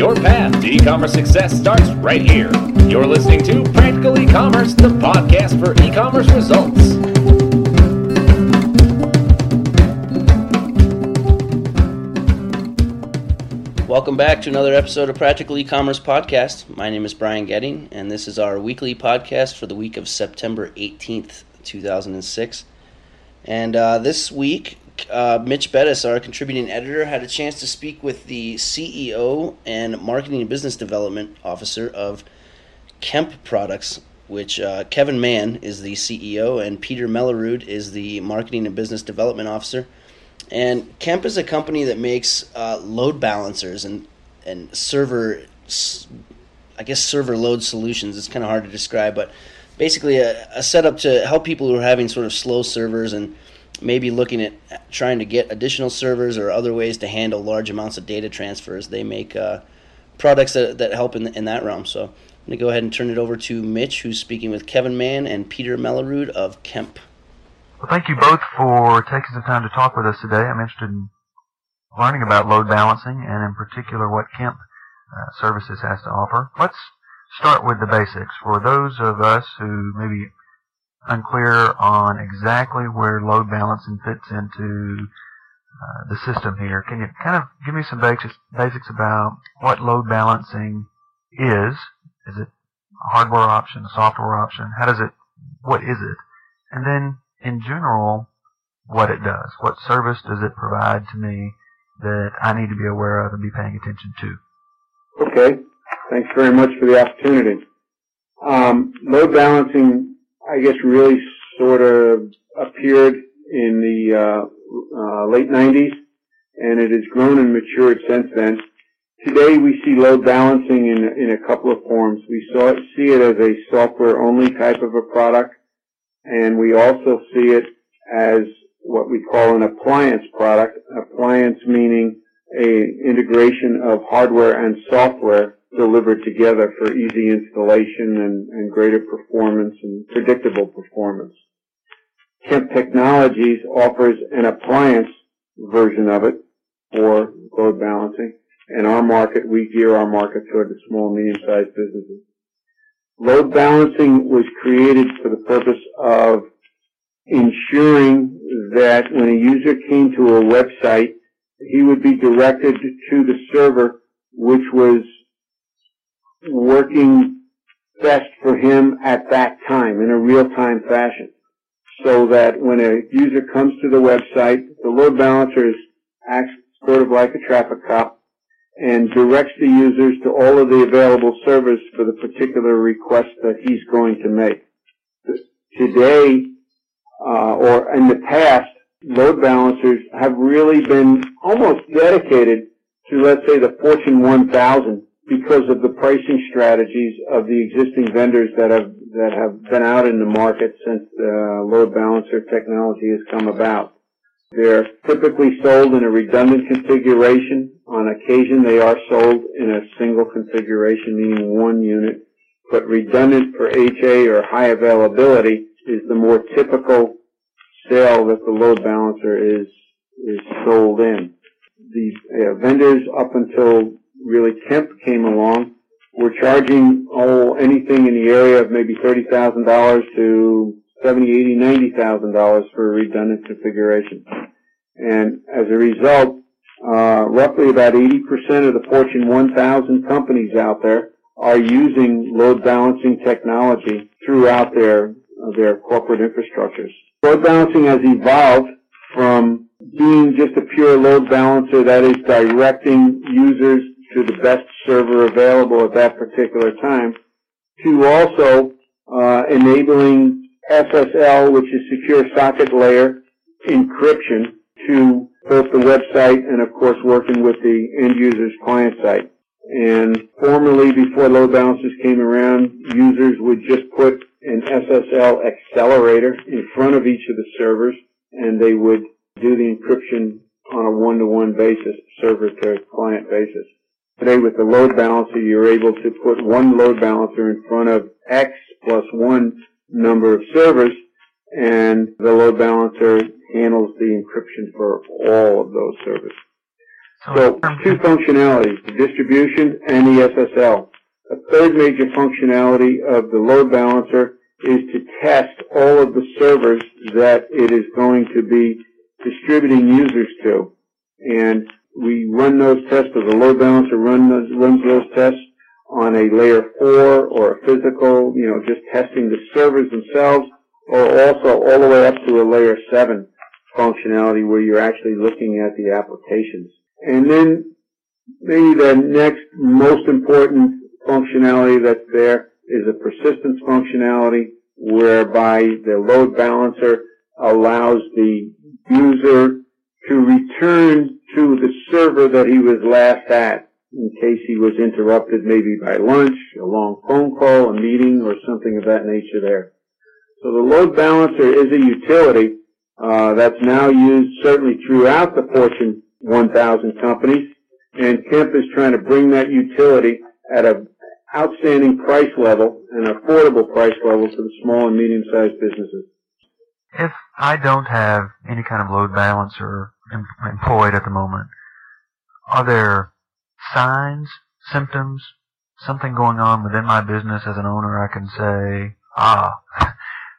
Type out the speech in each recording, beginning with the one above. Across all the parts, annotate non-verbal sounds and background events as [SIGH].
Your path to e-commerce success starts right here. You're listening to Practical E-commerce, the podcast for e-commerce results. Welcome back to another episode of Practical E-commerce Podcast. My name is Brian Getting, and this is our weekly podcast for the week of September 18th, 2006. And uh, this week, uh, Mitch Bettis, our contributing editor, had a chance to speak with the CEO and Marketing and Business Development Officer of Kemp Products, which uh, Kevin Mann is the CEO and Peter Melerud is the Marketing and Business Development Officer. And Kemp is a company that makes uh, load balancers and and server, I guess server load solutions. It's kind of hard to describe, but basically a, a setup to help people who are having sort of slow servers and maybe looking at trying to get additional servers or other ways to handle large amounts of data transfers. They make uh, products that, that help in, in that realm. So I'm going to go ahead and turn it over to Mitch, who's speaking with Kevin Mann and Peter Melerud of Kemp. Well, thank you both for taking some time to talk with us today. I'm interested in learning about load balancing and in particular what Kemp uh, Services has to offer. Let's start with the basics. For those of us who may be unclear on exactly where load balancing fits into uh, the system here, can you kind of give me some basics, basics about what load balancing is? Is it a hardware option, a software option? How does it, what is it? And then in general what it does. What service does it provide to me that I need to be aware of and be paying attention to? Okay. Thanks very much for the opportunity. Um, load balancing, I guess, really sort of appeared in the uh, uh, late 90s, and it has grown and matured since then. Today, we see load balancing in in a couple of forms. We it, see it as a software-only type of a product, and we also see it as what we call an appliance product. Appliance meaning a integration of hardware and software delivered together for easy installation and, and greater performance and predictable performance. Kemp Technologies offers an appliance version of it for load balancing. In our market, we gear our market toward the small, medium-sized businesses. Load balancing was created for the purpose of ensuring that when a user came to a website, he would be directed to the server which was working best for him at that time in a real-time fashion. So that when a user comes to the website, the load balancer acts sort of like a traffic cop and directs the users to all of the available servers for the particular request that he's going to make. Today, uh, or in the past, load balancers have really been almost dedicated to, let's say, the Fortune 1000 because of the pricing strategies of the existing vendors that have that have been out in the market since the load balancer technology has come about. They're typically sold in a redundant configuration. On occasion, they are sold in a single configuration, meaning one unit. But redundant for HA or high availability is the more typical sale that the load balancer is is sold in. The uh, vendors up until really Kemp came along were charging oh anything in the area of maybe thirty thousand dollars to seventy, eighty, ninety thousand dollars for a redundant configuration. And as a result, uh, roughly about 80% of the Fortune 1000 companies out there are using load balancing technology throughout their their corporate infrastructures. Load balancing has evolved from being just a pure load balancer that is directing users to the best server available at that particular time to also uh, enabling SSL, which is secure socket layer encryption to both the website and of course working with the end user's client site. And formerly, before load balancers came around, users would just put an SSL accelerator in front of each of the servers, and they would do the encryption on a one-to-one basis, server to client basis. Today with the load balancer, you're able to put one load balancer in front of X plus one number of servers, and the load balancer handles the encryption for all of those servers. So um, two functionalities, the distribution and the SSL. A third major functionality of the load balancer is to test all of the servers that it is going to be distributing users to. And we run those tests, or the load balancer run those, runs those tests on a layer 4 or a physical, you know, just testing the servers themselves, or also all the way up to a layer 7 functionality where you're actually looking at the applications. And then maybe the next most important functionality that's there is a persistence functionality whereby the load balancer allows the user to return to the server that he was last at in case he was interrupted maybe by lunch, a long phone call, a meeting, or something of that nature there. So the load balancer is a utility uh, that's now used certainly throughout the Fortune 1000 companies, and Kemp is trying to bring that utility at an outstanding price level, and affordable price level for the small and medium-sized businesses. If I don't have any kind of load balancer em- employed at the moment, are there signs, symptoms, something going on within my business as an owner I can say, ah, [LAUGHS]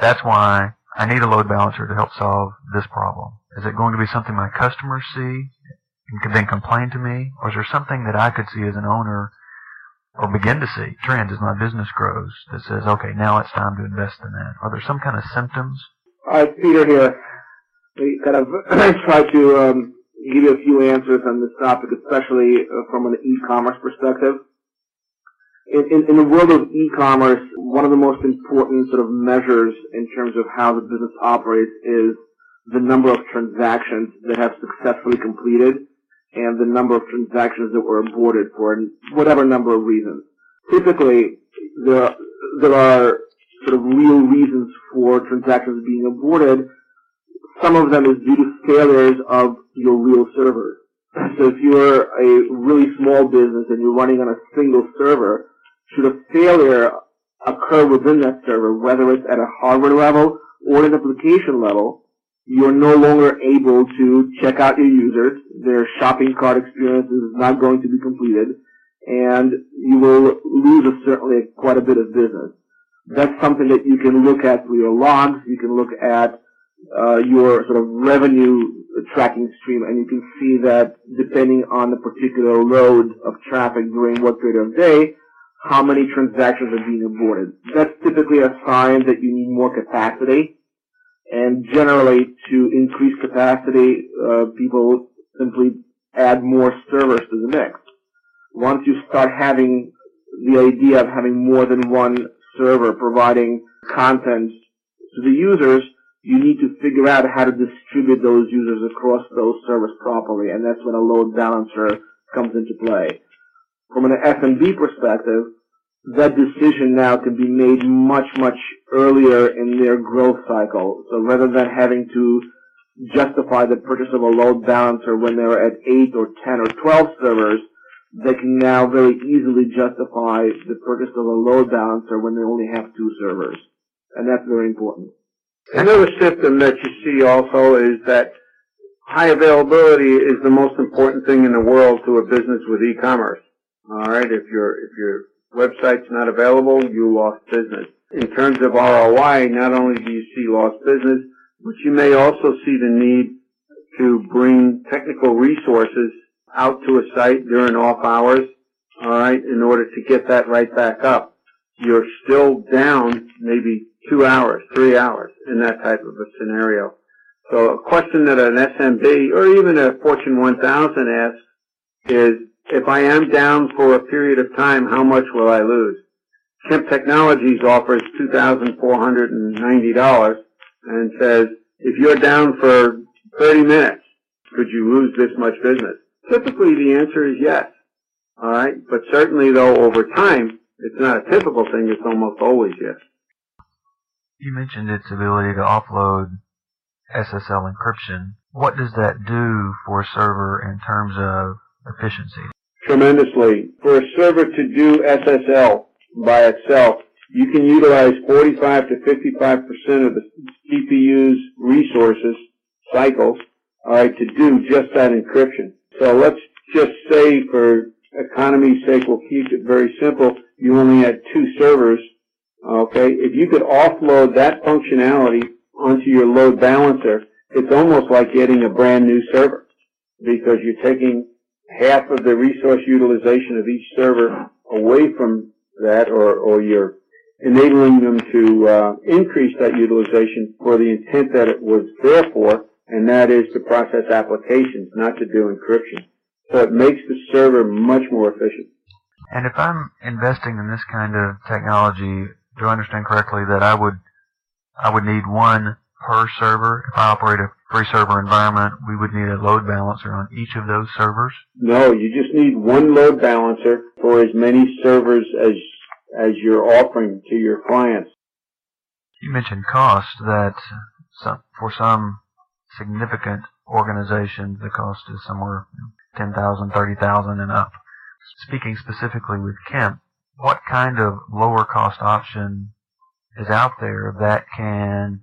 that's why I need a load balancer to help solve this problem? Is it going to be something my customers see and can then complain to me? Or is there something that I could see as an owner or begin to see trends as my business grows that says, okay, now it's time to invest in that? Are there some kind of symptoms? All right, Peter here. We kind of [CLEARS THROAT] try to um, give you a few answers on this topic, especially uh, from an e-commerce perspective in, in, in the world of e-commerce, one of the most important sort of measures in terms of how the business operates is the number of transactions that have successfully completed and the number of transactions that were aborted for whatever number of reasons. Typically, there, there are sort of real reasons for transactions being aborted. Some of them is due to failures of your real servers. So if you're a really small business and you're running on a single server, should a failure occur within that server, whether it's at a hardware level or an application level, you're no longer able to check out your users. Their shopping cart experience is not going to be completed, and you will lose a, certainly quite a bit of business. That's something that you can look at through your logs. You can look at uh, your sort of revenue tracking stream, and you can see that depending on the particular load of traffic during what period of day, how many transactions are being aborted. That's typically a sign that you need more capacity. And generally, to increase capacity, uh, people simply add more servers to the mix. Once you start having the idea of having more than one server providing content to the users, you need to figure out how to distribute those users across those servers properly, and that's when a load balancer comes into play. From an SMB perspective, that decision now can be made much, much earlier in their growth cycle. So rather than having to justify the purchase of a load balancer when they're at 8 or 10 or 12 servers, they can now very easily justify the purchase of a load balancer when they only have two servers. And that's very important. Another symptom that you see also is that high availability is the most important thing in the world to a business with e-commerce. All right, if your if your website's not available, you lost business. In terms of ROI, not only do you see lost business, but you may also see the need to bring technical resources out to a site during off hours all right, in order to get that right back up, you're still down maybe two hours, three hours in that type of a scenario. So a question that an SMB or even a Fortune 1000 asks is, if I am down for a period of time, how much will I lose? Kemp Technologies offers $2,490 and says, if you're down for 30 minutes, could you lose this much business? Typically the answer is yes. Alright, but certainly though over time, it's not a typical thing, it's almost always yes. You mentioned its ability to offload SSL encryption. What does that do for a server in terms of efficiency? Tremendously. For a server to do SSL by itself, you can utilize 45 to 55% of the CPU's resources, cycles, alright, to do just that encryption. So let's just say for economy's sake, we'll keep it very simple. You only had two servers, okay? If you could offload that functionality onto your load balancer, it's almost like getting a brand new server because you're taking half of the resource utilization of each server away from that or, or you're enabling them to uh, increase that utilization for the intent that it was there for, and that is to process applications, not to do encryption. So it makes the server much more efficient. And if I'm investing in this kind of technology, do I understand correctly that I would I would need one per server? If I operate a free server environment, we would need a load balancer on each of those servers? No, you just need one load balancer for as many servers as as you're offering to your clients. You mentioned cost that some, for some significant organizations the cost is somewhere 10,000, 30,000 and up. Speaking specifically with Kemp, what kind of lower cost option is out there that can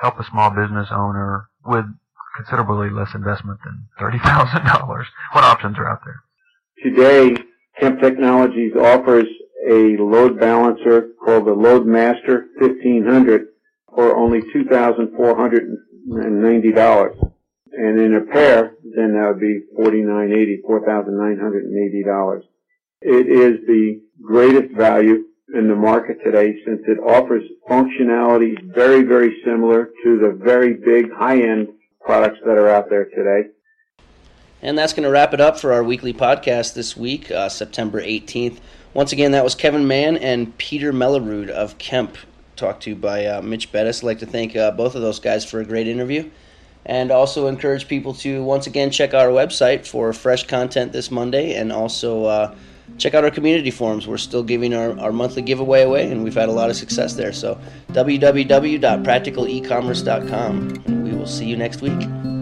help a small business owner with considerably less investment than $30,000? What options are out there? Today, Kemp Technologies offers a load balancer called the Loadmaster 1500 for only $2,490. And in a pair, then that would be $4,980, $4,980. It is the greatest value in the market today since it offers functionality very, very similar to the very big high-end products that are out there today. And that's going to wrap it up for our weekly podcast this week, uh, September 18th. Once again, that was Kevin Mann and Peter Melerud of Kemp, talked to by uh, Mitch Bettis. I'd like to thank uh, both of those guys for a great interview. And also encourage people to once again check out our website for fresh content this Monday and also uh, check out our community forums. We're still giving our, our monthly giveaway away, and we've had a lot of success there. So, www.practicalecommerce.com. And we will see you next week.